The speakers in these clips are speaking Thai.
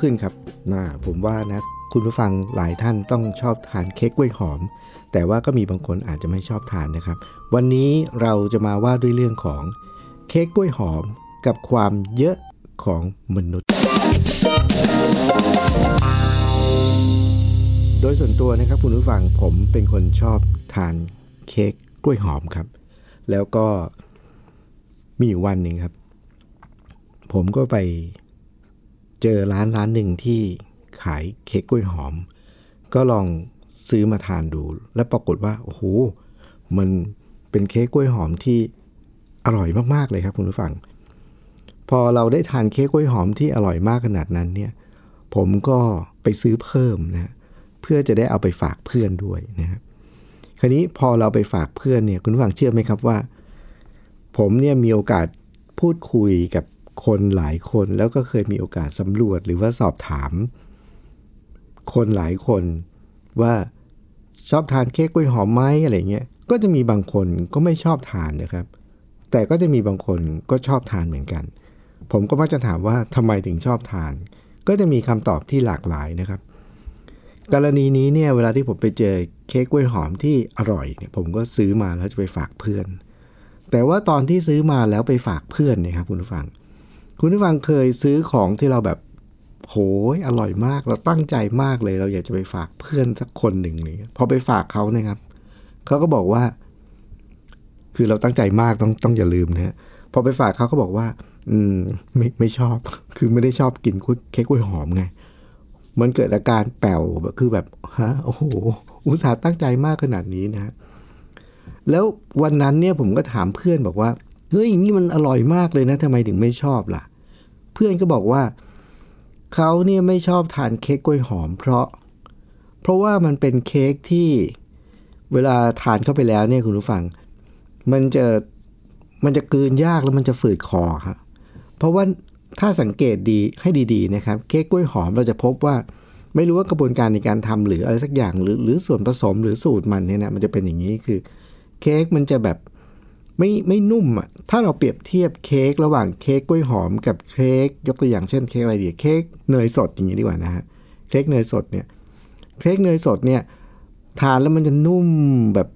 ขึ้นครับน่าผมว่านะคุณผู้ฟังหลายท่านต้องชอบทานเค้กกล้วยหอม แต่ว่าก็มีบางคนอาจจะไม่ชอบทานนะครับ วันนี้เราจะมาว่าด้วยเรื่องของเค้กกล้วยหอมกับความเยอะของมนุษย์ โดยส่วนตัวนะครับคุณผู้ฟังผมเป็นคนชอบทานเค้กกล้วยหอมครับ แล้วก็มีอยู่วันหนึ่งครับ ผมก็ไป เจอร้านร้านหนึ่งที่ขายเค้กกล้วยหอม ก็ลองซื้อมาทานดู แล้วปรากฏว่า โอ้โห มันเป็นเค้กกล้วยหอมที่อร่อยมากๆเลยครับคุณผู้ฟัง พอเราได้ทานเค้กกล้วยหอมที่อร่อยมากขนาดนั้นเนี่ย ผมก็ไปซื้อเพิ่มนะเพื่อจะได้เอาไปฝากเพื่อนด้วยนะครับคราวนี้พอเราไปฝากเพื่อนเนี่ยคุณผู้ฟังเชื่อไหมครับว่า ผมเนี่ยมีโอกาสพูดคุยกับ คนหลายคนแล้วก็เคยมีโอกาสสำรวจหรือว่าสอบถาม คนหลายคนว่าชอบทานเค้กกล้วยหอมไหมอะไรเงี้ยก็จะมีบางคนก็ไม่ชอบทานนะครับ แต่ก็จะมีบางคนก็ชอบทานเหมือนกัน ผมก็มักจะถามว่าทำไมถึงชอบทาน ก็จะมีคำตอบที่หลากหลายนะครับ กรณีนี้เนี่ยเวลาที่ผมไปเจอเค้กกล้วยหอมที่อร่อยเนี่ยผมก็ซื้อมาแล้วจะไปฝากเพื่อน แต่ว่าตอนที่ซื้อมาแล้วไปฝากเพื่อนเนี่ยครับคุณผู้ฟัง คุณผู้ฟังเคยซื้อของที่เราแบบโหยอร่อยมาก เราตั้งใจมากเลย เราอยากจะไปฝากเพื่อนสักคนหนึ่งเลยพอไปฝากเขาเนี่ยครับเขาก็บอกว่า คือเราตั้งใจมากต้องต้องอย่าลืมนะฮะพอไปฝากเขาก็บอกว่า อืม ไม่ไม่ชอบ คือไม่ได้ชอบกินเค้กกล้วยหอมไง มันเกิดอาการแป๋วแบบคือแบบฮะโอ้โหอุตส่าห์ตั้งใจมากขนาดนี้นะแล้ววันนั้นเนี่ยผมก็ถามเพื่อนบอกว่าเฮ้ยนี่มันอร่อยมากเลยนะทำไมถึงไม่ชอบล่ะ พื่อนก็บอกว่า เขาเนี่ยไม่ชอบทานเค้กกล้วยหอมเพราะ เพราะว่ามันเป็นเค้กที่เวลาทานเข้าไปแล้วเนี่ยคุณผู้ฟัง มันจะมันจะกลืนยากแล้วมันจะฝืดคอครับเพราะว่าถ้าสังเกตดีให้ดีๆนะครับ เค้กกล้วยหอมเราจะพบว่า ไม่รู้ว่ากระบวนการในการทำหรืออะไรสักอย่างหรือหรือส่วนผสมหรือสูตรมันเนี่ยนะมันจะเป็นอย่างนี้คือ เค้กมันจะแบบ ไม่ไม่นุ่มอะถ้าเราเปรียบเทียบเค้กระหว่างเค้กกล้วยหอมกับเค้กยกตัวอย่างเช่นเค้กอะไรดีเค้กเนยสดอย่างนี้ดีกว่านะฮะเค้กเนยสดเนี่ยเค้กเนยสดเนี่ยทานแล้วมันจะนุ่มแบบ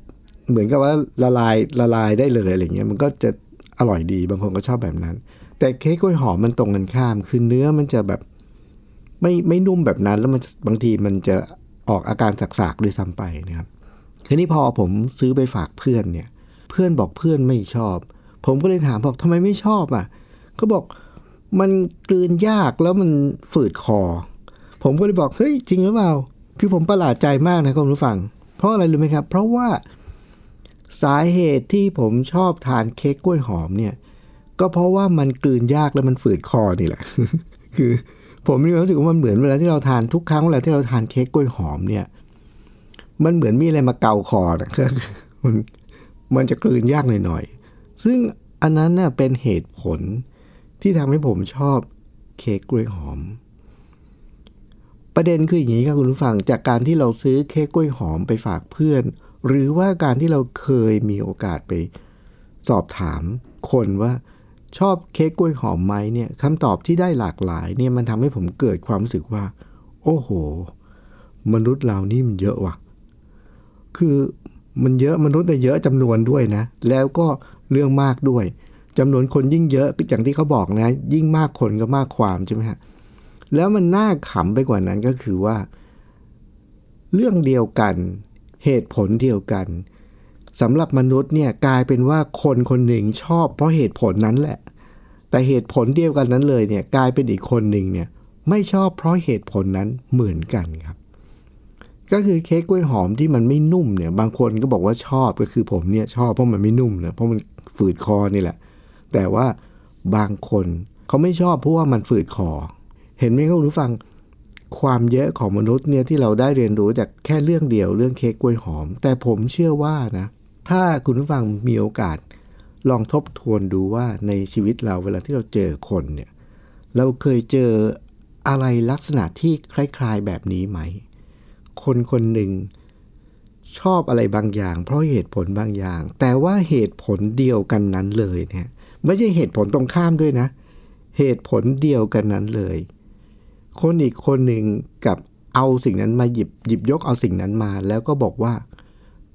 เหมือนกับว่าละลายละลายได้เลยอะไรเงี้ยมันก็จะอร่อยดีบางคนก็ชอบแบบนั้น แต่เค้กกล้วยหอมมันตรงกันข้าม คือเนื้อมันจะแบบไม่ไม่นุ่มแบบนั้น แล้วมันบางทีมันจะออกอาการสักๆด้วยซ้ำไปนะครับทีนี้พอผมซื้อไปฝากเพื่อนเนี่ย เพื่อนบอกเพื่อนไม่ชอบ ผมก็เลยถามบอกทำไมไม่ชอบอะเขาบอกมันกลืนยากแล้วมันฝืดคอ ผมก็เลยบอกเฮ้ยจริงหรือเปล่า คือผมประหลาดใจมากนะคุณผู้ฟัง เพราะอะไรรู้ไหมครับ เพราะว่าสาเหตุที่ผมชอบทานเค้กกล้วยหอมเนี่ย ก็เพราะว่ามันกลืนยากแล้วมันฝืดคอนี่แหละ คือ ผมมีความรู้สึกว่ามันเหมือนเวลาที่เราทานทุกครั้งเวลาที่เราทานเค้กกล้วยหอมเนี่ย มันเหมือนมีอะไรมาเกาคอนะมัน มันจะกลืนยากหน่อยๆ ซึ่งอันนั้นน่ะเป็นเหตุผลที่ทำให้ผมชอบเค้กกล้วยหอม ประเด็นคืออย่างนี้ครับคุณผู้ฟังจากการที่เราซื้อเค้กกล้วยหอมไปฝากเพื่อน หรือว่าการที่เราเคยมีโอกาสไป สอบถามคนว่าชอบเค้กกล้วยหอมไหมเนี่ยคำตอบที่ได้หลากหลายเนี่ยมันทำให้ผมเกิดความรู้สึกว่า โอ้โห มนุษย์เรานี่มันเยอะว่ะ คือ มันเยอะมนุษย์เนี่ยเยอะจำนวนด้วยนะ แล้วก็เรื่องมากด้วยจำนวนคนยิ่งเยอะอย่างที่เขาบอกนะ ยิ่งมากคนก็มากความใช่ไหมฮะแล้วมันน่าขำไปกว่านั้นก็คือว่า เรื่องเดียวกัน เหตุผลเดียวกันสำหรับมนุษย์เนี่ยกลายเป็นว่าคนคนหนึ่งชอบเพราะเหตุผลนั้นแหละ แต่เหตุผลเดียวกันนั้นเลยเนี่ยกลายเป็นอีกคนหนึ่งเนี่ยไม่ชอบเพราะเหตุผลนั้นเหมือนกันครับ ก็คือเค้กกล้วยหอมที่มันไม่นุ่มเนี่ย บางคนก็บอกว่าชอบก็คือผมเนี่ยชอบเพราะมันไม่นุ่มนะเพราะมันฝืดคอนี่แหละ แต่ว่าบางคนเขาไม่ชอบเพราะว่ามันฝืดคอ เห็นไหมครับคุณผู้ฟังความเยอะของมนุษย์เนี่ยที่เราได้เรียนรู้จากแค่เรื่องเดียวเรื่องเค้กกล้วยหอม แต่ผมเชื่อว่านะถ้าคุณผู้ฟังมีโอกาส ลองทบทวนดูว่าในชีวิตเราเวลาที่เราเจอคนเนี่ยเราเคยเจออะไรลักษณะที่คล้าย ๆแบบนี้ไหม คนคนหนึ่ง ชอบอะไรบางอย่าง เพราะเหตุผลบางอย่าง แต่ว่าเหตุผลเดียวกันนั้นเลยเนี่ยไม่ใช่เหตุผลตรงข้ามด้วยนะ เหตุผลเดียวกันนั้นเลย คนอีกคนหนึ่งกับเอาสิ่งนั้นมาหยิบหยิบยกเอาสิ่งนั้นมา แล้วก็บอกว่า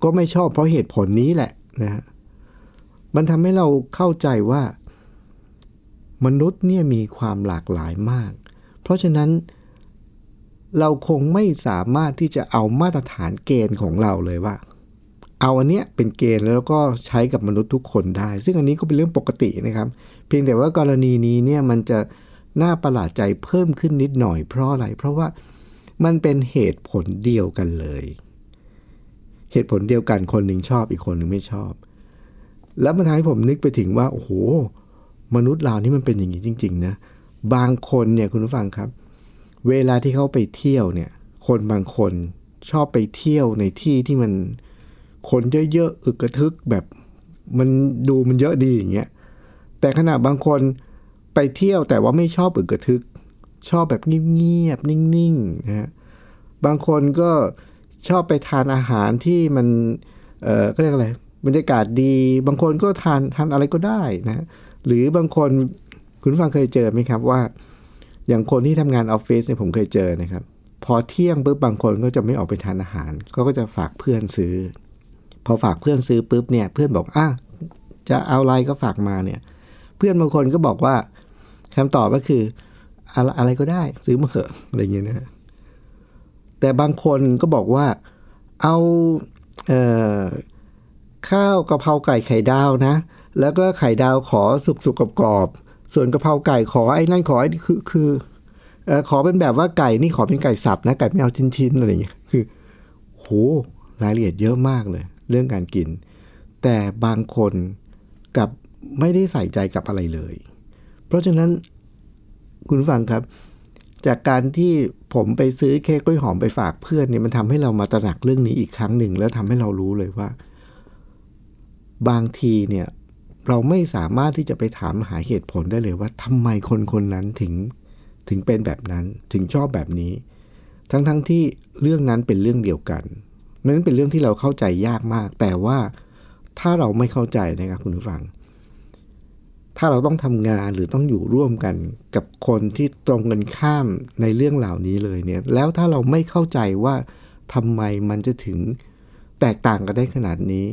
ก็ไม่ชอบเพราะเหตุผลนี้แหละนะฮะมันทำให้เราเข้าใจว่า มนุษย์เนี่ยมีความหลากหลายมาก เพราะฉะนั้น เราคงไม่สามารถที่จะเอามาตรฐานเกณฑ์ของเราเลยว่า เอาอันเนี้ยเป็นเกณฑ์แล้วก็ใช้กับมนุษย์ทุกคนได้ ซึ่งอันนี้ก็เป็นเรื่องปกตินะครับ เพียงแต่ว่ากรณีนี้เนี่ยมันจะน่าประหลาดใจเพิ่มขึ้นนิดหน่อยเพราะอะไร เพราะว่ามันเป็นเหตุผลเดียวกันเลย เหตุผลเดียวกันคนหนึ่งชอบอีกคนหนึ่งไม่ชอบ แล้วมันทำให้ผมนึกไปถึงว่าโอ้โหมนุษย์เรานี่มันเป็นอย่างนี้จริง ๆ นะ บางคนเนี่ยคุณผู้ฟังครับ เวลาที่เขาไปเที่ยวเนี่ย คนบางคนชอบไปเที่ยวในที่ที่มันคนเยอะๆอึกกระทึกแบบมันดูมันเยอะดีอย่างเงี้ย แต่ขณะบางคนไปเที่ยวแต่ว่าไม่ชอบอึกกระทึก ชอบแบบเงียบๆนิ่งๆนะฮะบางคนก็ชอบไปทานอาหารที่มันเออก็เรียกอะไรบรรยากาศดี บางคนก็ทานทานอะไรก็ได้นะ หรือบางคนคุณฟังเคยเจอไหมครับว่า อย่างคนที่ทำงานออฟฟิศเนี่ยผมเคยเจอนะครับ พอเที่ยงปุ๊บบางคนก็จะไม่ออกไปทานอาหารเขาก็จะฝากเพื่อนซื้อ พอฝากเพื่อนซื้อปุ๊บเนี่ย เพื่อนบอกอะจะเอาอะไรก็ฝากมาเนี่ย เพื่อนบางคนก็บอกว่าคำตอบก็คืออะไรอะไรก็ได้ซื้อมาเถอะอะไรเงี้ยนะแต่บางคนก็บอกว่าเอาเออข้าวกะเพราไก่ไข่ดาวนะ แล้วก็ไข่ดาวขอสุกสุกกรอบๆ ส่วนกะเพราไก่ขอไอ้นั่นขอไอ้คือคือขอเป็นแบบว่าไก่นี่ขอเป็นไก่สับนะไก่ไม่เอาชิ้นๆอะไรอย่างเงี้ยคือโหรายละเอียดเยอะมากเลย เรื่องการกิน แต่บางคนกับไม่ได้ใส่ใจกับอะไรเลย เพราะฉะนั้นคุณฟังครับ จากการที่ผมไปซื้อเค้กกล้วยหอมไปฝากเพื่อนเนี่ยมันทำให้เรามาตระหนักเรื่องนี้อีกครั้งหนึ่ง แล้วทำให้เรารู้เลยว่า บางทีเนี่ย เราไม่สามารถที่จะไปถามหาเหตุผลได้เลยว่าทำไมคนคนนั้นถึงถึงเป็นแบบนั้นถึงชอบแบบนี้ ทั้งๆทที่เรื่องนั้นเป็นเรื่องเดียวกันนั้นเป็นเรื่องที่เราเข้าใจยากมาก แต่ว่าถ้าเราไม่เข้าใจนะครับคุณผู้ฟัง ถ้าเราต้องทำงานหรือต้องอยู่ร่วมกันกับคนที่ตรงกันข้ามในเรื่องเหล่านี้เลยเนี่ย แล้วถ้าเราไม่เข้าใจว่าทำไมมันจะถึงแตกต่างกันได้ขนาดนี้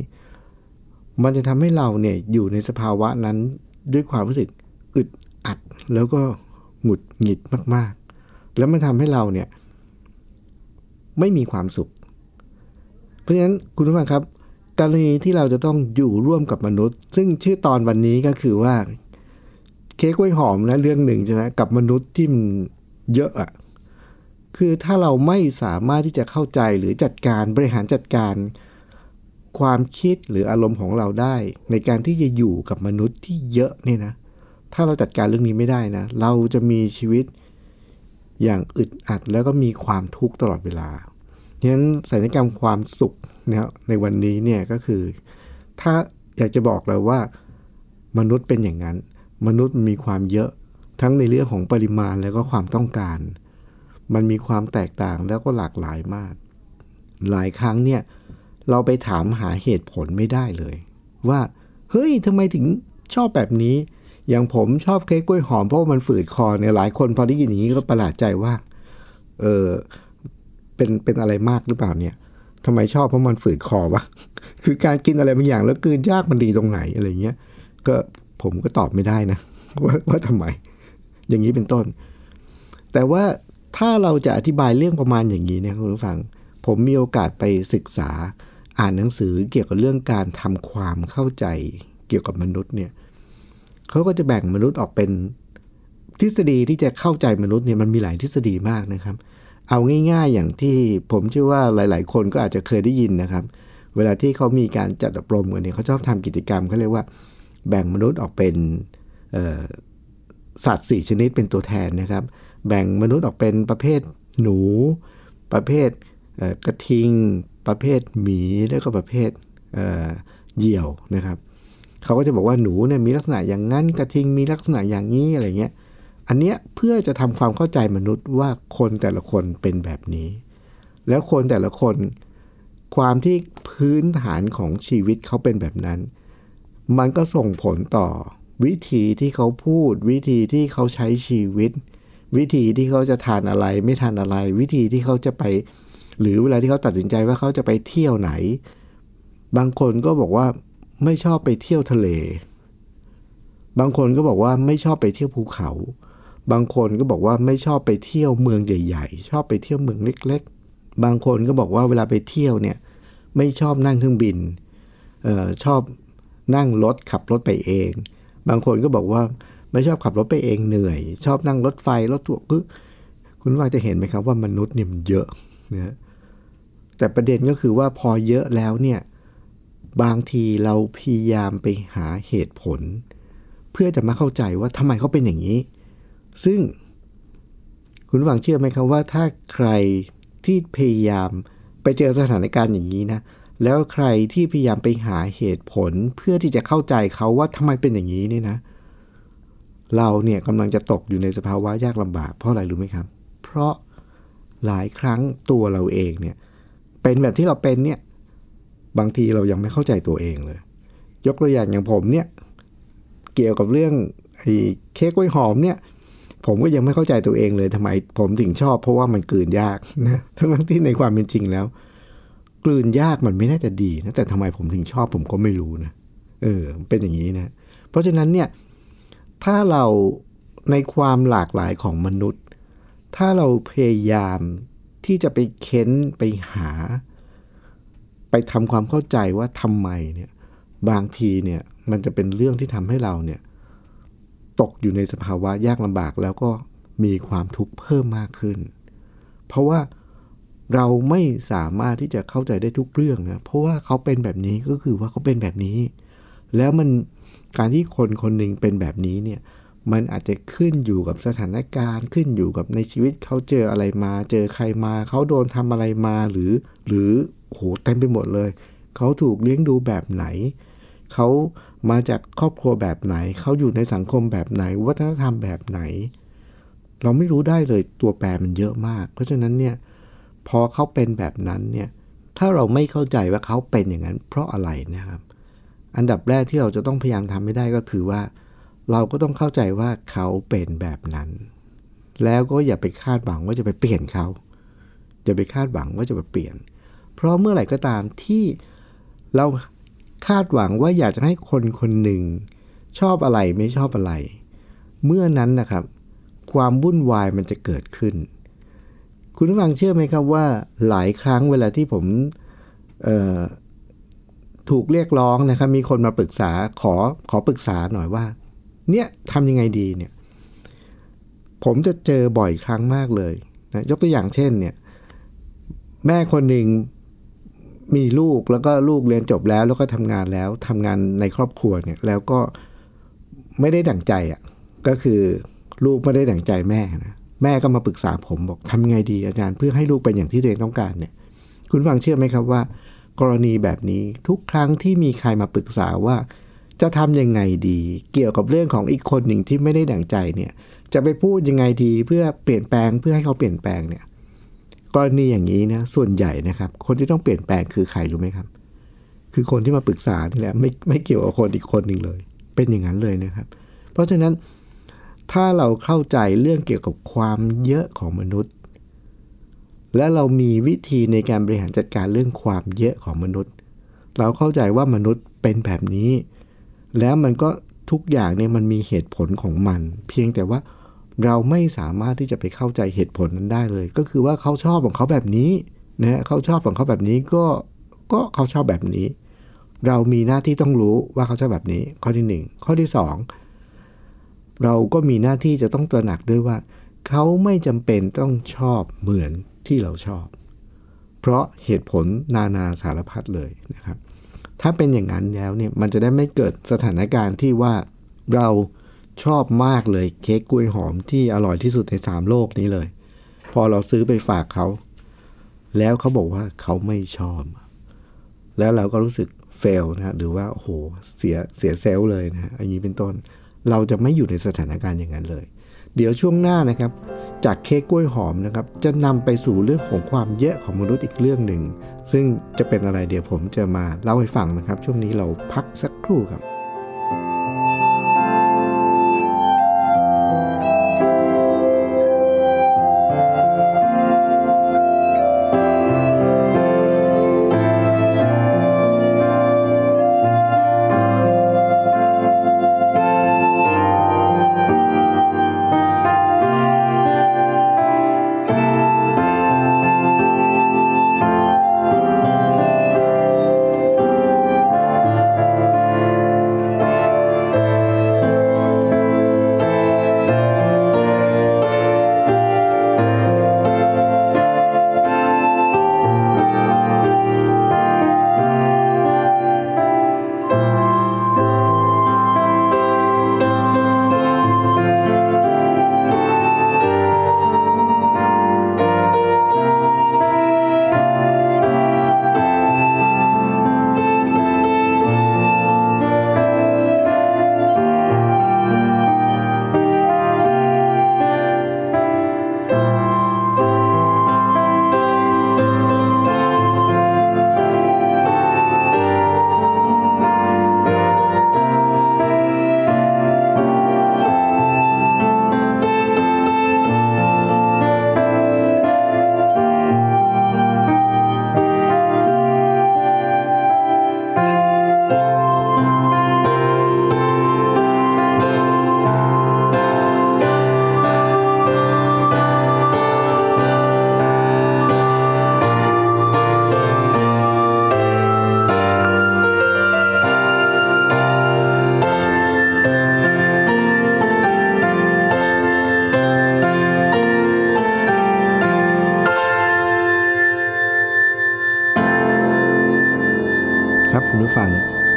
มันจะทำให้เราเนี่ยอยู่ในสภาวะนั้นด้วยความรู้สึกอึดอัด แล้วก็หงุดหงิดมากๆ แล้วมันทำให้เราเนี่ยไม่มีความสุข เพราะฉะนั้นคุณผู้ฟังครับ กรณีที่เราจะต้องอยู่ร่วมกับมนุษย์ ซึ่งชื่อตอนวันนี้ก็คือว่า เค้กกล้วยหอมนะเรื่องหนึ่งใช่ไหมกับมนุษย์ที่มันเยอะอะคือถ้าเราไม่สามารถที่จะเข้าใจหรือจัดการบริหารจัดการ ความคิดหรืออารมณ์ของเราได้ ในการที่จะอยู่กับมนุษย์ที่เยอะเนี่ยนะ ถ้าเราจัดการเรื่องนี้ไม่ได้นะ เราจะมีชีวิตอย่างอึดอัดแล้วก็มีความทุกข์ตลอดเวลาฉะนั้นสัญญกรรมความสุขเนี่ยในวันนี้เนี่ยก็คือ ถ้าอยากจะบอกเลยว่า มนุษย์เป็นอย่างนั้น มนุษย์มีความเยอะทั้งในเรื่องของปริมาณแล้วก็ความต้องการ มันมีความแตกต่างแล้วก็หลากหลายมาก หลายครั้งเนี่ย เราไปถามหาเหตุผลไม่ได้เลย ว่า เฮ้ยทำไมถึงชอบแบบนี้ อย่างผมชอบเค้กกล้วยหอมเพราะมันฝืดคอเนี่ยหลายคนพอได้ยินอย่างนี้ก็ประหลาดใจว่า เออเป็นเป็นอะไรมากหรือเปล่าเนี่ยทำไมชอบเพราะมันฝืดคอวะคือการกินอะไรบางอย่างแล้วกืนยากมันดีตรงไหนอะไรเงี้ยก็ผมก็ตอบไม่ได้นะว่าว่าทำไม อย่างนี้เป็นต้น แต่ว่าถ้าเราจะอธิบายเรื่องประมาณอย่างนี้เนี่ยคุณผู้ฟัง ผมมีโอกาสไปศึกษา อ่านหนังสือเกี่ยวกับเรื่องการทำความเข้าใจเกี่ยวกับมนุษย์เนี่ยเขาก็จะแบ่งมนุษย์ออกเป็นทฤษฎีที่จะเข้าใจมนุษย์เนี่ยมันมีหลายทฤษฎีมากนะครับ เอาง่าย ๆ อย่างที่ผมเชื่อว่าหลาย ๆ คนก็อาจจะเคยได้ยินนะครับ เวลาที่เขามีการจัดอบรมกันเนี่ยเขาชอบทำกิจกรรมเขาเรียกว่า แบ่งมนุษย์ออกเป็นสัตว์สี่ชนิดเป็นตัวแทนนะครับ แบ่งมนุษย์ออกเป็นประเภทหนู ประเภทกระทิง ประเภทหมีแล้วก็ประเภทเหยี่ยวนะครับเขาก็จะบอกว่าหนูเนี่ยมีลักษณะอย่างนั้นกระทิงมีลักษณะอย่างนี้อะไรเงี้ยอันเนี้ยเพื่อจะทำความเข้าใจมนุษย์ว่าคนแต่ละคนเป็นแบบนี้ แล้วคนแต่ละคนความที่พื้นฐานของชีวิตเขาเป็นแบบนั้น มันก็ส่งผลต่อวิธีที่เขาพูด วิธีที่เขาใช้ชีวิต วิธีที่เขาจะทานอะไรไม่ทานอะไร วิธีที่เขาจะไป หรือเวลาที่เขาตัดสินใจว่าเขาจะไปเที่ยวไหน บางคนก็บอกว่าไม่ชอบไปเที่ยวทะเล บางคนก็บอกว่าไม่ชอบไปเที่ยวภูเขา บางคนก็บอกว่าไม่ชอบไปเที่ยวเมืองใหญ่ ๆ ชอบไปเที่ยวเมืองเล็ก ๆ บางคนก็บอกว่าเวลาไปเที่ยวเนี่ยไม่ชอบนั่งเครื่องบินออชอบนั่งรถขับรถไปเอง บางคนก็บอกว่าไม่ชอบขับรถไปเองเหนื่อย ชอบนั่งรถไฟรถทัวร์คือคุณว่าจะเห็นไหมครับว่ามนุษย์เนี่ยมันเยอะนะ แต่ประเด็นก็คือว่าพอเยอะแล้วเนี่ยบางทีเราพยายามไปหาเหตุผล เพื่อจะมาเข้าใจว่าทำไมเขาเป็นอย่างนี้ ซึ่งคุณฟังเชื่อไหมครับว่าถ้าใครที่พยายามไปเจอสถานการณ์อย่างนี้นะแล้วใครที่พยายามไปหาเหตุผลเพื่อที่จะเข้าใจเขาว่าทำไมเป็นอย่างนี้เนี่ยนะ เราเนี่ยกำลังจะตกอยู่ในสภาวะยากลำบากเพราะอะไรรู้ไหมครับ เพราะหลายครั้งตัวเราเองเนี่ย เป็นแบบที่เราเป็นเนี่ย บางทีเรายังไม่เข้าใจตัวเองเลย ยกตัวอย่างอย่างผมเนี่ย เกี่ยวกับเรื่องไอ้เค้กกล้วยหอมเนี่ย ผมก็ยังไม่เข้าใจตัวเองเลยทำไม ผมถึงชอบ เพราะว่ามันกลืนยากนะทั้งที่ในความเป็นจริงแล้ว กลืนยากมันไม่น่าจะดีนะแต่ทำไมผมถึงชอบ ผมก็ไม่รู้นะเออ เป็นอย่างนี้นะ เพราะฉะนั้นเนี่ย ถ้าเราในความหลากหลายของมนุษย์ ถ้าเราพยายาม ที่จะไปเค้นไปหา ไปทำความเข้าใจว่าทำไมเนี่ยบางทีเนี่ยมันจะเป็นเรื่องที่ทำให้เราเนี่ยตกอยู่ในสภาวะยากลำบากแล้วก็มีความทุกข์เพิ่มมากขึ้น เพราะว่าเราไม่สามารถที่จะเข้าใจได้ทุกเรื่องนะเพราะว่าเขาเป็นแบบนี้ก็คือว่าเขาเป็นแบบนี้ แล้วมันการที่คนคนหนึ่งเป็นแบบนี้เนี่ย มันอาจจะขึ้นอยู่กับสถานการณ์ ขึ้นอยู่กับในชีวิตเขาเจออะไรมา เจอใครมา เขาโดนทำอะไรมาหรือ หรือโหเต็มไปหมดเลย เขาถูกเลี้ยงดูแบบไหน เขามาจากครอบครัวแบบไหน เขาอยู่ในสังคมแบบไหน วัฒนธรรมแบบไหน เราไม่รู้ได้เลยตัวแปรมันเยอะมาก เพราะฉะนั้นเนี่ยพอเขาเป็นแบบนั้นเนี่ยถ้าเราไม่เข้าใจว่าเขาเป็นอย่างนั้น เพราะอะไรนะครับ อันดับแรกที่เราจะต้องพยายามทำให้ได้ก็คือว่า เราก็ต้องเข้าใจว่าเขาเป็นแบบนั้น แล้วก็อย่าไปคาดหวังว่าจะไปเปลี่ยนเขา อย่าไปคาดหวังว่าจะไปเปลี่ยน เพราะเมื่อไหร่ก็ตามที่เราคาดหวังว่าอยากจะให้คนคนหนึ่ง ชอบอะไรไม่ชอบอะไร เมื่อนั้นนะครับ ความวุ่นวายมันจะเกิดขึ้น คุณผู้ฟังเชื่อไหมครับว่า หลายครั้งเวลาที่ผมถูกเรียกร้องนะครับ มีคนมาปรึกษาขอขอปรึกษาหน่อยว่า เนี่ยทำยังไงดีเนี่ยผมจะเจอบ่อยครั้งมากเลยนะยกตัวอย่างเช่นเนี่ยแม่คนหนึ่งมีลูกแล้วก็ลูกเรียนจบแล้ว แล้วก็ทำงานแล้วทำงานในครอบครัวเนี่ยแล้วก็ไม่ได้ดั่งใจอะ่ะก็คือลูกไม่ได้ดั่งใจแม่นะแม่ก็มาปรึกษาผมบอกทำไงดีอาจารย์เพื่อให้ลูกเป็นอย่างที่ตัวเองต้องการเนี่ย คุณฟังเชื่อไหมครับว่า กรณีแบบนี้ทุกครั้งที่มีใครมาปรึกษาว่า จะทำยังไงดี เกี่ยวกับเรื่องของอีกคนหนึ่งที่ไม่ได้ดั่งใจเนี่ย จะไปพูดยังไงดีเพื่อเปลี่ยนแปลงเพื่อให้เขาเปลี่ยนแปลงเนี่ย กรณีอย่างนี้นะส่วนใหญ่นะครับ คนที่ต้องเปลี่ยนแปลงคือใครรู้ไหมครับ คือคนที่มาปรึกษานี่แหละไม่ไม่เกี่ยวกับคนอีกคนหนึ่งเลย เป็นอย่างนั้นเลยนะครับ เพราะฉะนั้นถ้าเราเข้าใจเรื่องเกี่ยวกับความเยอะของมนุษย์ และเรามีวิธีในการบริหารจัดการเรื่องความเยอะของมนุษย์ เราเข้าใจว่ามนุษย์เป็นแบบนี้ แล้วมันก็ทุกอย่างเนี่ยมันมีเหตุผลของมัน เพียงแต่ว่าเราไม่สามารถที่จะไปเข้าใจเหตุผลนั้นได้เลย ก็คือว่าเขาชอบของเขาแบบนี้นะเขาชอบของเขาแบบนี้ก็ก็เขาชอบแบบนี้ เรามีหน้าที่ต้องรู้ว่าเขาชอบแบบนี้ ข้อที่ 1 ข้อที่ 2 เราก็มีหน้าที่จะต้องตระหนักด้วยว่า เขาไม่จำเป็นต้องชอบเหมือนที่เราชอบ เพราะเหตุผลนานาสารพัดเลยนะครับ ถ้าเป็นอย่างนั้นแล้วเนี่ยมันจะได้ไม่เกิดสถานการณ์ที่ว่าเราชอบมากเลยเค้กกล้วยหอมที่อร่อยที่สุดในสามโลกนี้เลย พอเราซื้อไปฝากเขา แล้วเขาบอกว่าเขาไม่ชอบ แล้วเราก็รู้สึกเฟลนะหรือว่าโอ้โหเสียเสียเซลเลยนะอันนี้เป็นต้น เราจะไม่อยู่ในสถานการณ์อย่างนั้นเลย เดี๋ยวช่วงหน้านะครับ จากเค้กกล้วยหอมนะครับ จะนำไปสู่เรื่องของความเยอะของมนุษย์อีกเรื่องหนึ่ง ซึ่งจะเป็นอะไรเดี๋ยวผมจะมาเล่าให้ฟังนะครับ ช่วงนี้เราพักสักครู่ครับครับ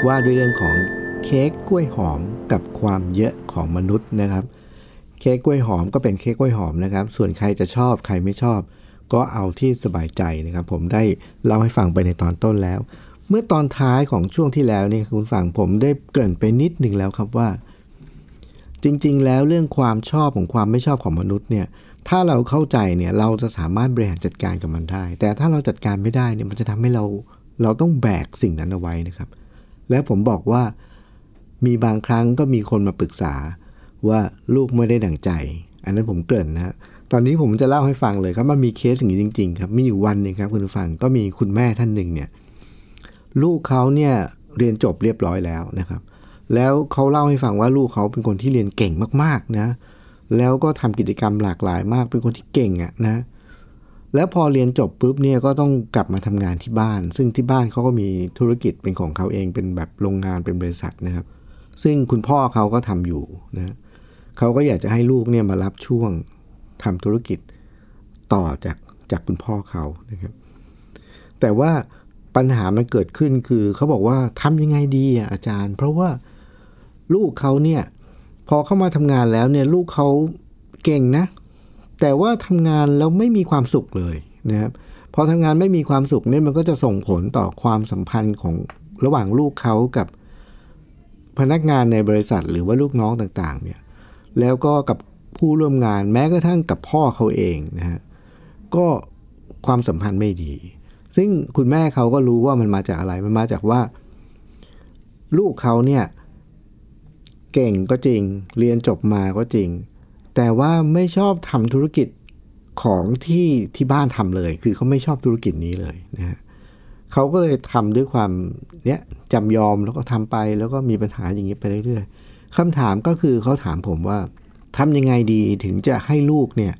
ว่าด้วยเรื่องของเค้กกล้วยหอมกับความเยอะของมนุษย์นะครับ เค้กกล้วยหอมก็เป็นเค้กกล้วยหอมนะครับ ส่วนใครจะชอบใครไม่ชอบ ก็เอาที่สบายใจนะครับ ผมได้เล่าให้ฟังไปในตอนต้นแล้ว เมื่อตอนท้ายของช่วงที่แล้วนี่คุณฟังผมได้เกิ่นไปนิดหนึ่งแล้วครับว่า จริงๆ แล้วเรื่องความชอบของความไม่ชอบของมนุษย์เนี่ยถ้าเราเข้าใจเนี่ยเราจะสามารถบริหารจัดการกับมันได้ แต่ถ้าเราจัดการไม่ได้เนี่ยมันจะทำให้เราเราต้องแบกสิ่งนั้นเอาไว้นะครับ แล้วผมบอกว่า มีบางครั้งก็มีคนมาปรึกษาว่าลูกไม่ได้ดั่งใจ อันนั้นผมเกริ่นนะตอนนี้ผมจะเล่าให้ฟังเลยครับมันมีเคสอย่างนี้จริง ๆ ครับ มีอยู่วันหนึงครับคุณผู้ฟังก็มีคุณแม่ท่านหนึ่งเนี่ยลูกเขาเนี่ยเรียนจบเรียบร้อยแล้วนะครับ แล้วเขาเล่าให้ฟังว่าลูกเขาเป็นคนที่เรียนเก่งมากๆนะ แล้วก็ทำกิจกรรมหลากหลายมากเป็นคนที่เก่งอะนะ แล้วพอเรียนจบปุ๊บเนี่ยก็ต้องกลับมาทำงานที่บ้าน ซึ่งที่บ้านเขาก็มีธุรกิจเป็นของเขาเองเป็นแบบโรงงานเป็นบริษัทนะครับ ซึ่งคุณพ่อเขาก็ทำอยู่นะเขาก็อยากจะให้ลูกเนี่ยมารับช่วงทำธุรกิจต่อจากจากคุณพ่อเขานะครับ แต่ว่าปัญหามันเกิดขึ้นคือเขาบอกว่าทำยังไงดีอะอาจารย์ เพราะว่าลูกเขาเนี่ยพอเข้ามาทำงานแล้วเนี่ยลูกเขาเก่งนะ แต่ว่าทำงานแล้วไม่มีความสุขเลยนะครับพอทำงานไม่มีความสุขเนี่ยมันก็จะส่งผลต่อความสัมพันธ์ของระหว่างลูกเขากับพนักงานในบริษัทหรือว่าลูกน้องต่างๆเนี่ยแล้วก็กับผู้ร่วมงานแม้กระทั่งกับพ่อเขาเองนะฮะก็ความสัมพันธ์ไม่ดี ซึ่งคุณแม่เขาก็รู้ว่ามันมาจากอะไร มันมาจากว่า ลูกเขาเนี่ยเก่งก็จริง เรียนจบมาก็จริง แต่ว่าไม่ชอบทำธุรกิจของที่ที่บ้านทำเลย คือเขาไม่ชอบธุรกิจนี้เลยนะฮะเขาก็เลยทำด้วยความเนี้ยจำยอมแล้วก็ทำไปแล้วก็มีปัญหาอย่างนี้ไปเรื่อยๆคำถามก็คือเขาถามผมว่าทำยังไงดีถึงจะให้ลูกเนี่ย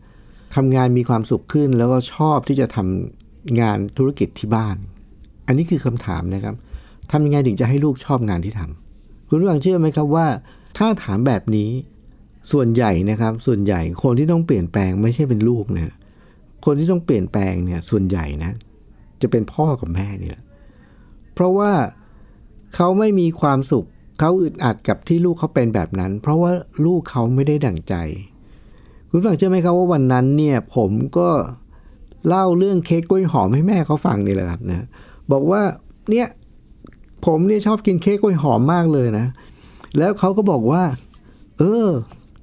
ทำงานมีความสุขขึ้น แล้วก็ชอบที่จะทำงานธุรกิจที่บ้าน อันนี้คือคำถามนะครับทำยังไงถึงจะให้ลูกชอบงานที่ทำคุณผู้ฟังเชื่อไหมครับว่า ถ้าถามแบบนี้ ส่วนใหญ่นะครับ ส่วนใหญ่คนที่ต้องเปลี่ยนแปลงไม่ใช่เป็นลูกเนี่ยคนที่ต้องเปลี่ยนแปลงเนี่ยส่วนใหญ่นะ จะเป็นพ่อกับแม่นี่แหละเพราะว่าเขาไม่มีความสุขเขาอึดอัดกับที่ลูกเขาเป็นแบบนั้น เพราะว่าลูกเขาไม่ได้ดั่งใจ คุณฟังเชื่อไหมครับว่าวันนั้นเนี่ยผมก็เล่าเรื่องเค้กกล้วยหอมให้แม่เขาฟังนี่แหละครับนะบอกว่าเนี่ยผมเนี่ยชอบกินเค้กกล้วยหอมมากเลยนะ แล้วเขาก็บอกว่า เออ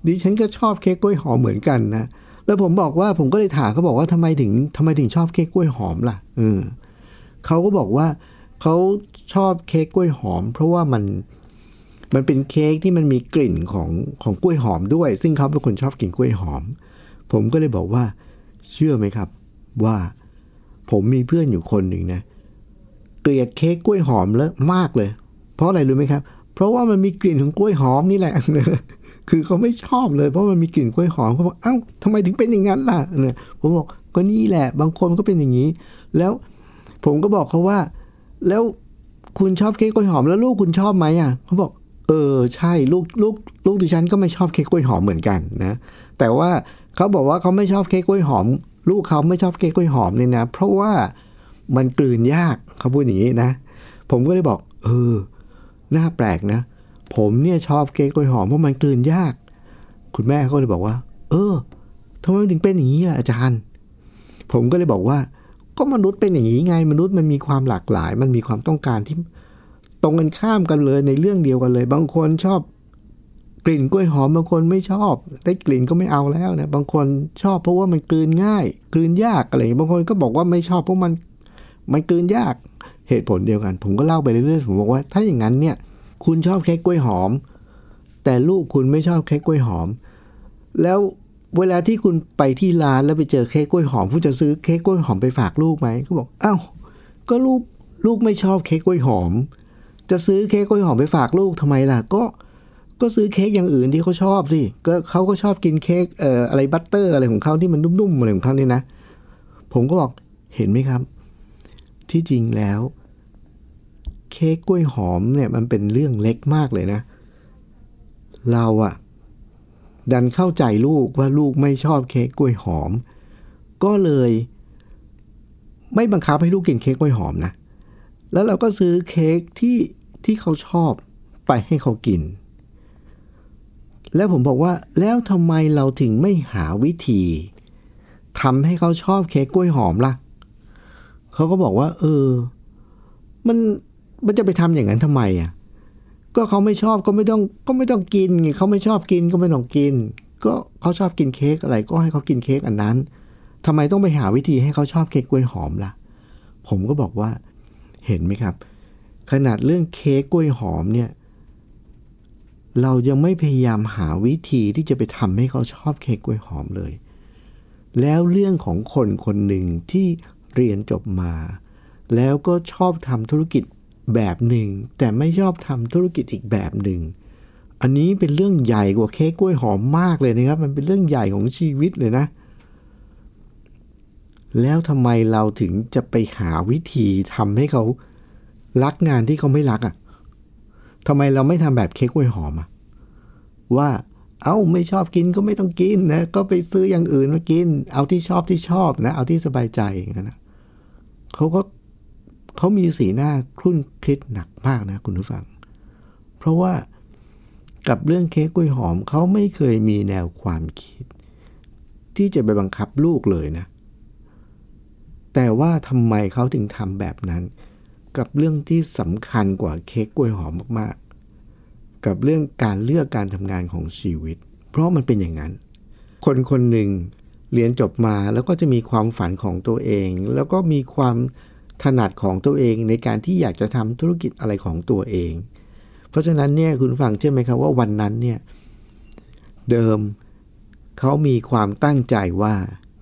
ดิฉันก็ชอบเค้กกล้วยหอมเหมือนกันนะแล้วผมบอกว่าผมก็เลยถามเขาบอกว่าทำไมถึงทำไมถึงชอบเค้กกล้วยหอมล่ะเออเขาก็บอกว่าเขาชอบเค้กกล้วยหอม เพราะว่ามันมันเป็นเค้กที่มันมีกลิ่นของของกล้วยหอมด้วย ซึ่งเขาเป็นคนชอบกินกล้วยหอม ผมก็เลยบอกว่า เชื่อไหมครับ ว่า ผมมีเพื่อนอยู่คนหนึ่งนะเกลียดเค้กกล้วยหอมแล้วมากเลย เพราะอะไรรู้ไหมครับ เพราะว่ามันมีกลิ่นของกล้วยหอมนี่แหละ คือเขาไม่ชอบเลยเพราะมันมีกลิ่นกล้วยหอมเขาบอกเอ้าทำไมถึงเป็นอย่างนั้นล่ะเนี่ยผมบอกก็นี่แหละ บางคนก็เป็นอย่างนี้ แล้วผมก็บอกเขาว่า แล้วคุณชอบเค้กกล้วยหอมแล้วลูกคุณชอบไหมอะเขาบอก เออใช่ลูกลูกลูกดิฉันก็ไม่ชอบเค้กกล้วยหอมเหมือนกันนะ แต่ว่าเขาบอกว่าเขาไม่ชอบเค้กกล้วยหอม ลูกเขาไม่ชอบเค้กกล้วยหอมเนี่ยนะ เพราะว่ามันกลืนยากเขาพูดอย่างนี้นะ ผมก็เลยบอก เออน่าแปลกนะ ผมเนี่ยชอบเค้กกล้วยหอมเพราะมันกลืนยาก คุณแม่เขาเลยบอกว่า เออทำไมถึงเป็นอย่างนี้ล่ะอาจารย์ ผมก็เลยบอกว่า ก็มนุษย์เป็นอย่างนี้ไง มนุษย์มันมีความหลากหลาย มันมีความต้องการที่ตรงกันข้ามกันเลยในเรื่องเดียวกันเลย บางคนชอบกลิ่นกล้วยหอมบางคนไม่ชอบ ได้กลิ่นก็ไม่เอาแล้วนะบางคนชอบเพราะว่ามันกลืนง่าย กลืนยากอะไรอย่างนี้บางคนก็บอกว่าไม่ชอบเพราะมันมันกลืนยากเหตุผลเดียวกัน ผมก็เล่าไปเรื่อยๆผมบอกว่าถ้าอย่างนั้นเนี่ย คุณชอบเค้กกล้วยหอม แต่ลูกคุณไม่ชอบเค้กกล้วยหอม แล้วเวลาที่คุณไปที่ร้านแล้วไปเจอเค้กกล้วยหอม คุณจะซื้อเค้กกล้วยหอมไปฝากลูกไหมเขาบอกอ้าวก็ลูกลูกไม่ชอบเค้กกล้วยหอม จะซื้อเค้กกล้วยหอมไปฝากลูกทำไมล่ะ ก็ก็ซื้อเค้กอย่างอื่นที่เขาชอบสิก็เขาก็ชอบกินเค้กเอ่ออะไรบัตเตอร์อะไรของเขาที่มันนุ่มๆอะไรของเขาเนี่ยนะ ผมก็บอกเห็นไหมครับ ที่จริงแล้ว เค้กกล้วยหอมเนี่ยมันเป็นเรื่องเล็กมากเลยนะ เราอะดันเข้าใจลูกว่าลูกไม่ชอบเค้กกล้วยหอม ก็เลย ไม่บังคับให้ลูกกินเค้กกล้วยหอมนะ แล้วเราก็ซื้อเค้กที่ที่เขาชอบไปให้เขากิน แล้วผมบอกว่าแล้วทำไมเราถึงไม่หาวิธีทำให้เขาชอบเค้กกล้วยหอมล่ะ เขาก็บอกว่า เออ มัน มันจะไปทำอย่างนั้นทำไมอะก็เขาไม่ชอบก็ไม่ต้องก็ไม่ต้องกินไงเขาไม่ชอบกินก็ไม่ต้องกิน ก็เขาชอบกินเค้กอะไรก็ให้เขากินเค้กอันนั้นทำไมต้องไปหาวิธีให้เขาชอบเค้กกล้วยหอมล่ะ ผมก็บอกว่า เห็นไหมครับ ขนาดเรื่องเค้กกล้วยหอมเนี่ย เรายังไม่พยายามหาวิธีที่จะไปทำให้เขาชอบเค้กกล้วยหอมเลย แล้วเรื่องของคนคนหนึ่งที่เรียนจบมา แล้วก็ชอบทำธุรกิจ แบบหนึ่ง แต่ไม่ชอบทำธุรกิจอีกแบบหนึ่ง อันนี้เป็นเรื่องใหญ่กว่าเค้กกล้วยหอมมากเลยนะครับ มันเป็นเรื่องใหญ่ของชีวิตเลยนะ แล้วทำไมเราถึงจะไปหาวิธีทำให้เขารักงานที่เขาไม่รักอะ่ะทำไมเราไม่ทำแบบเค้กกล้วยหอมอะ่ะว่าเอา้าไม่ชอบกินก็ไม่ต้องกินนะก็ไปซื้ออย่างอื่นมากิน เอาที่ชอบที่ชอบนะ เอาที่สบายใจอย่างนั้นนะเขาก็ เขามีสีหน้าครุ่นคิดหนักมากนะคุณผู้ฟัง เพราะว่ากับเรื่องเค้กกล้วยหอมเขาไม่เคยมีแนวความคิด ที่จะไปบังคับลูกเลยนะ แต่ว่าทำไมเขาถึงทำแบบนั้น กับเรื่องที่สำคัญกว่าเค้กกล้วยหอมมากๆ กับเรื่องการเลือกการทำงานของชีวิต เพราะมันเป็นอย่างนั้น คนคนหนึ่งเรียนจบมาแล้วก็จะมีความฝันของตัวเอง แล้วก็มีความ ถนัดของตัวเองในการที่อยากจะทำธุรกิจอะไรของตัวเอง เพราะฉะนั้นเนี่ยคุณฟังเชื่อไหมครับว่าวันนั้นเนี่ยเดิมเขามีความตั้งใจว่า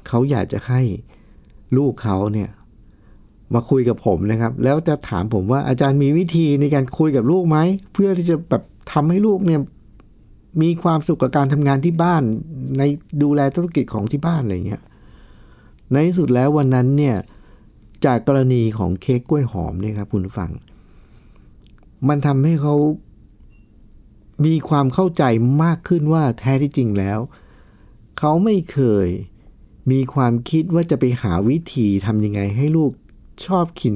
เขาอยากจะให้ลูกเขาเนี่ยมาคุยกับผมนะครับ แล้วจะถามผมว่าอาจารย์มีวิธีในการคุยกับลูกไหม เพื่อที่จะแบบทำให้ลูกเนี่ยมีความสุขกับการทำงานที่บ้าน ในดูแลธุรกิจของที่บ้านอะไรเงี้ยในที่สุดแล้ววันนั้นเนี่ย จากกรณีของเค้กกล้วยหอมเนี่ยครับคุณผู้ฟัง มันทำให้เขามีความเข้าใจมากขึ้นว่าแท้ที่จริงแล้ว เขาไม่เคยมีความคิดว่าจะไปหาวิธีทำยังไงให้ลูกชอบกิน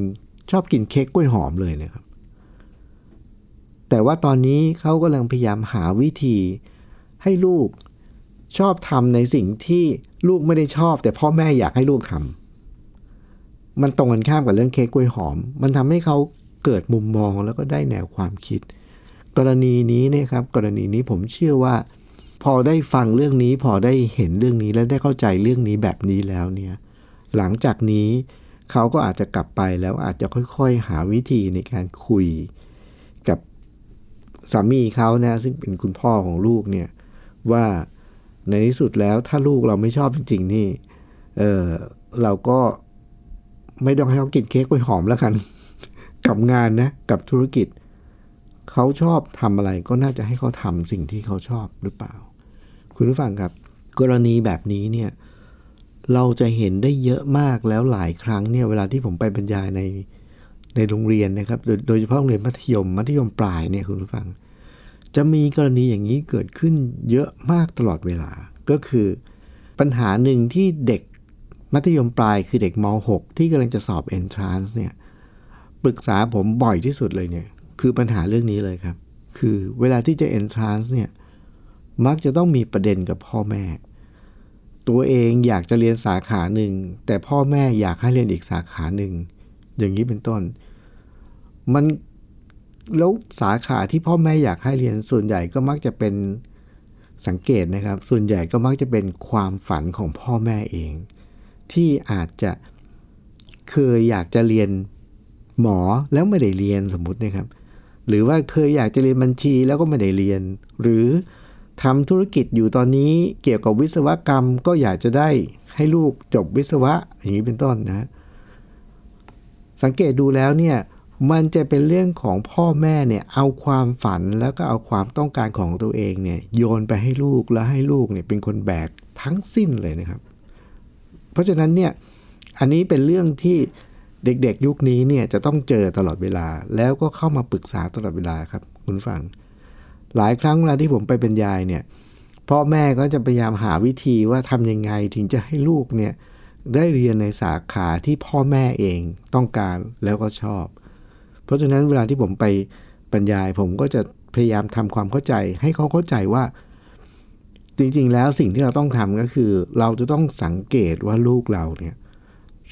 ชอบกินเค้กกล้วยหอมเลยนะครับ แต่ว่าตอนนี้เขากำลังพยายามหาวิธี ให้ลูกชอบทำในสิ่งที่ลูกไม่ได้ชอบ แต่พ่อแม่อยากให้ลูกทำ มันตรงกันข้ามกับเรื่องเค้กกล้วยหอม มันทำให้เขาเกิดมุมมองแล้วก็ได้แนวความคิด กรณีนี้เนี่ยครับ กรณีนี้ผมเชื่อว่า พอได้ฟังเรื่องนี้ พอได้เห็นเรื่องนี้และได้เข้าใจเรื่องนี้แบบนี้แล้วเนี่ย หลังจากนี้เขาก็อาจจะกลับไปแล้วอาจจะค่อยๆ หาวิธีในการคุยกับสามีเขานะซึ่งเป็นคุณพ่อของลูกเนี่ยว่าในที่สุดแล้วถ้าลูกเราไม่ชอบจริงๆนี่ เออเราก็ ไม่ต้องให้เขากินเค้กกล้วยหอมแล้วกัน กับงานนะ กับธุรกิจ เขาชอบทำอะไรก็น่าจะให้เขาทำสิ่งที่เขาชอบหรือเปล่า คุณผู้ฟังครับ กรณีแบบนี้เนี่ยเราจะเห็นได้เยอะมากแล้วหลายครั้งเนี่ยเวลาที่ผมไปบรรยายในในโรงเรียนนะครับ โดโดยเฉพาะโรงเรียนมัธยมมัธยมปลายเนี่ยคุณผู้ฟัง จะมีกรณีอย่างนี้เกิดขึ้นเยอะมากตลอดเวลา ก็คือปัญหาหนึ่งที่เด็ก มัธยมปลายคือเด็กม .6 ที่กำลังจะสอบ entrance เนี่ยปรึกษาผมบ่อยที่สุดเลยเนี่ย คือปัญหาเรื่องนี้เลยครับ คือเวลาที่จะ entrance เนี่ยมักจะต้องมีประเด็นกับพ่อแม่ ตัวเองอยากจะเรียนสาขาหนึ่ง แต่พ่อแม่อยากให้เรียนอีกสาขาหนึ่ง อย่างนี้เป็นต้น มันแล้วสาขาที่พ่อแม่อยากให้เรียนส่วนใหญ่ก็มักจะเป็นสังเกตนะครับ ส่วนใหญ่ก็มักจะเป็นความฝันของพ่อแม่เอง ที่อาจจะเคยอยากจะเรียนหมอแล้วไม่ได้เรียนสมมุตินะครับ หรือว่าเคยอยากจะเรียนบัญชีแล้วก็ไม่ได้เรียน หรือทำธุรกิจอยู่ตอนนี้เกี่ยวกับวิศวกรรมก็อยากจะได้ให้ลูกจบวิศวะอย่างนี้เป็นต้นนะ สังเกตดูแล้วเนี่ยมันจะเป็นเรื่องของพ่อแม่เนี่ยเอาความฝันแล้วก็เอาความต้องการของตัวเองเนี่ยโยนไปให้ลูกแล้วให้ลูกเนี่ยเป็นคนแบกทั้งสิ้นเลยนะครับ ราะฉะนั้นเนี่ยอันนี้เป็นเรื่องที่เด็กๆ ยุคนี้เนี่ยจะต้องเจอตลอดเวลา แล้วก็เข้ามาปรึกษาตลอดเวลาครับ คุณฟัง หลายครั้งเวลาที่ผมไปบรรยายเนี่ยพ่อแม่ก็จะพยายามหาวิธีว่าทำยังไงถึงจะให้ลูกเนี่ยได้เรียนในสาขาที่พ่อแม่เองต้องการแล้วก็ชอบ เพราะฉะนั้นเวลาที่ผมไปบรรยายผมก็จะพยายามทำความเข้าใจ ให้เขาเข้าใจว่า จริงๆ แล้วสิ่งที่เราต้องทำก็คือ เราจะต้องสังเกตว่าลูกเราเนี่ย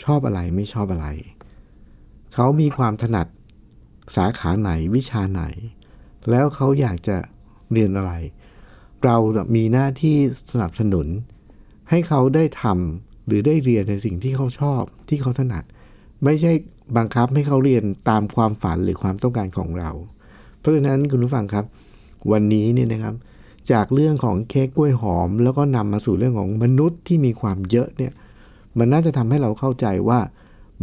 ชอบอะไรไม่ชอบอะไร เขามีความถนัดสาขาไหนวิชาไหน แล้วเขาอยากจะเรียนอะไร เรามีหน้าที่สนับสนุน ให้เขาได้ทำหรือได้เรียนในสิ่งที่เขาชอบที่เขาถนัด ไม่ใช่บังคับให้เขาเรียนตามความฝันหรือความต้องการของเรา เพราะฉะนั้นคุณผู้ฟังครับ วันนี้เนี่ยนะครับ จากเรื่องของเค้กกล้วยหอม แล้วก็นำมาสู่เรื่องของมนุษย์ที่มีความเยอะเนี่ยมันน่าจะทำให้เราเข้าใจว่า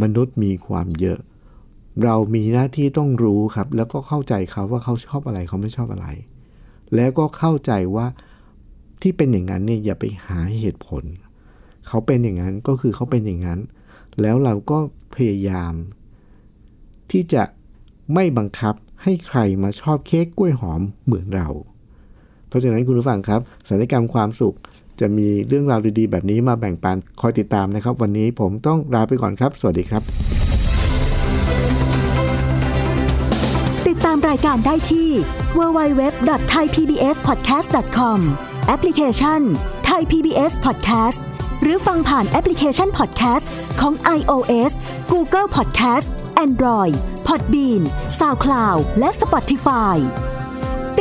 มนุษย์มีความเยอะ เรามีหน้าที่ต้องรู้ครับ แล้วก็เข้าใจเขาว่าเขาชอบอะไรเขาไม่ชอบอะไร แล้วก็เข้าใจว่าที่เป็นอย่างนั้นเนี่ยอย่าไปหาเหตุผล เขาเป็นอย่างนั้นก็คือเขาเป็นอย่างนั้น แล้วเราก็พยายาม ที่จะไม่บังคับให้ใครมาชอบเค้กกล้วยหอมเหมือนเรา ราะฉะนั้นคุณผู้ฟังครับสัญญกรรมความสุข จะมีเรื่องราวดีๆ แบบนี้มาแบ่งปันคอยติดตามนะครับ วันนี้ผมต้องลาไปก่อนครับ สวัสดีครับ ติดตามรายการได้ที่ www.thaipbspodcast.com แอปพลิเคชัน Thai PBS Podcast หรือฟังผ่านแอปพลิเคชัน Podcast ของ iOS Google Podcast Android Podbean SoundCloud และ Spotify